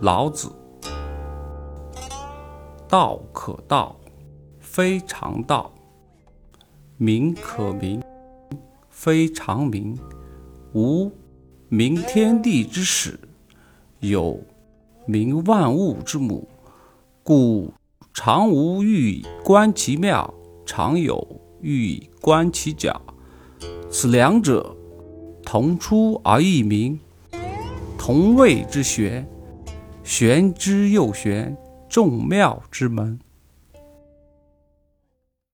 老子：道可道，非常道；名可名，非常名。无名，天地之始；有名，万物之母。故常无欲以观其妙，常有欲以观其假。此两者，同出而异名，同谓之玄。玄之又玄，众妙之门。